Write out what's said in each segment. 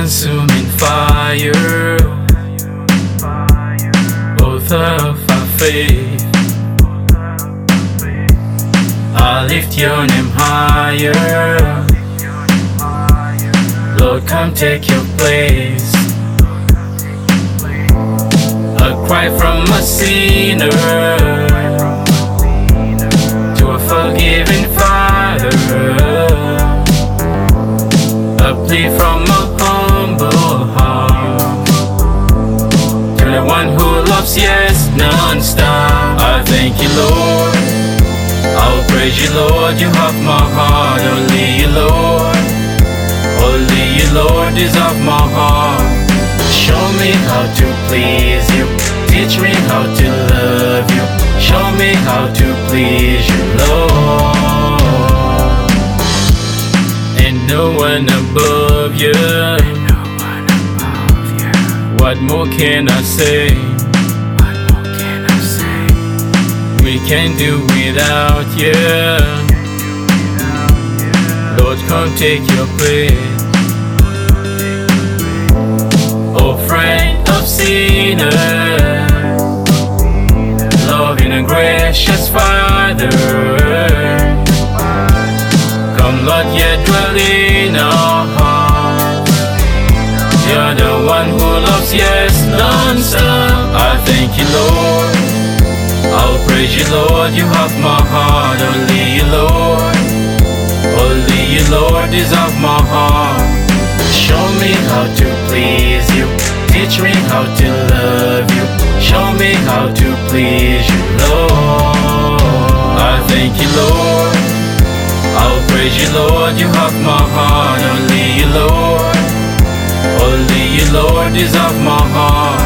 consuming fire, author of our faith. I lift your name higher. Lord, come take your place. A cry from a sinner loves, yes, non-stop. I thank you, Lord. I'll praise you, Lord. You have my heart, only you, Lord. Only you, Lord, deserve my heart. Show me how to please you. Teach me how to love you. Show me how to please you, Lord. And no one above you. What more can I say? Can do without you. Lord, come take your place. Oh, friend of sinners, loving and gracious Father. Come, Lord, yet dwell in our hearts. You're the one who loves, yes, non-stop. Lord. You have my heart, only you, Lord. Only you, Lord, deserve my heart. Show me how to please you. Teach me how to love you. Show me how to please you, Lord. I thank you, Lord. I'll praise you, Lord. You have my heart, only you, Lord. Only you, Lord, deserve my heart.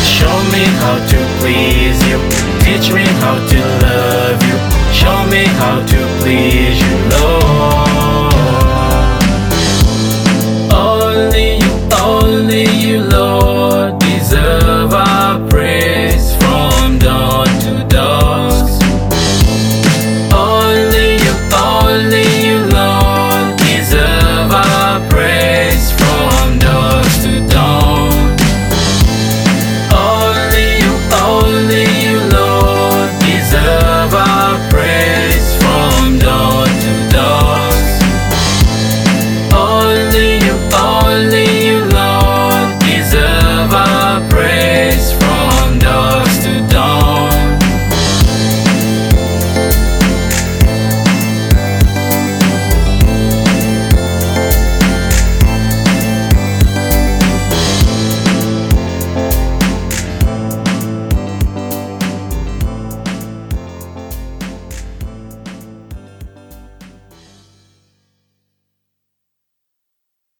Show me how to please you. Teach me how to love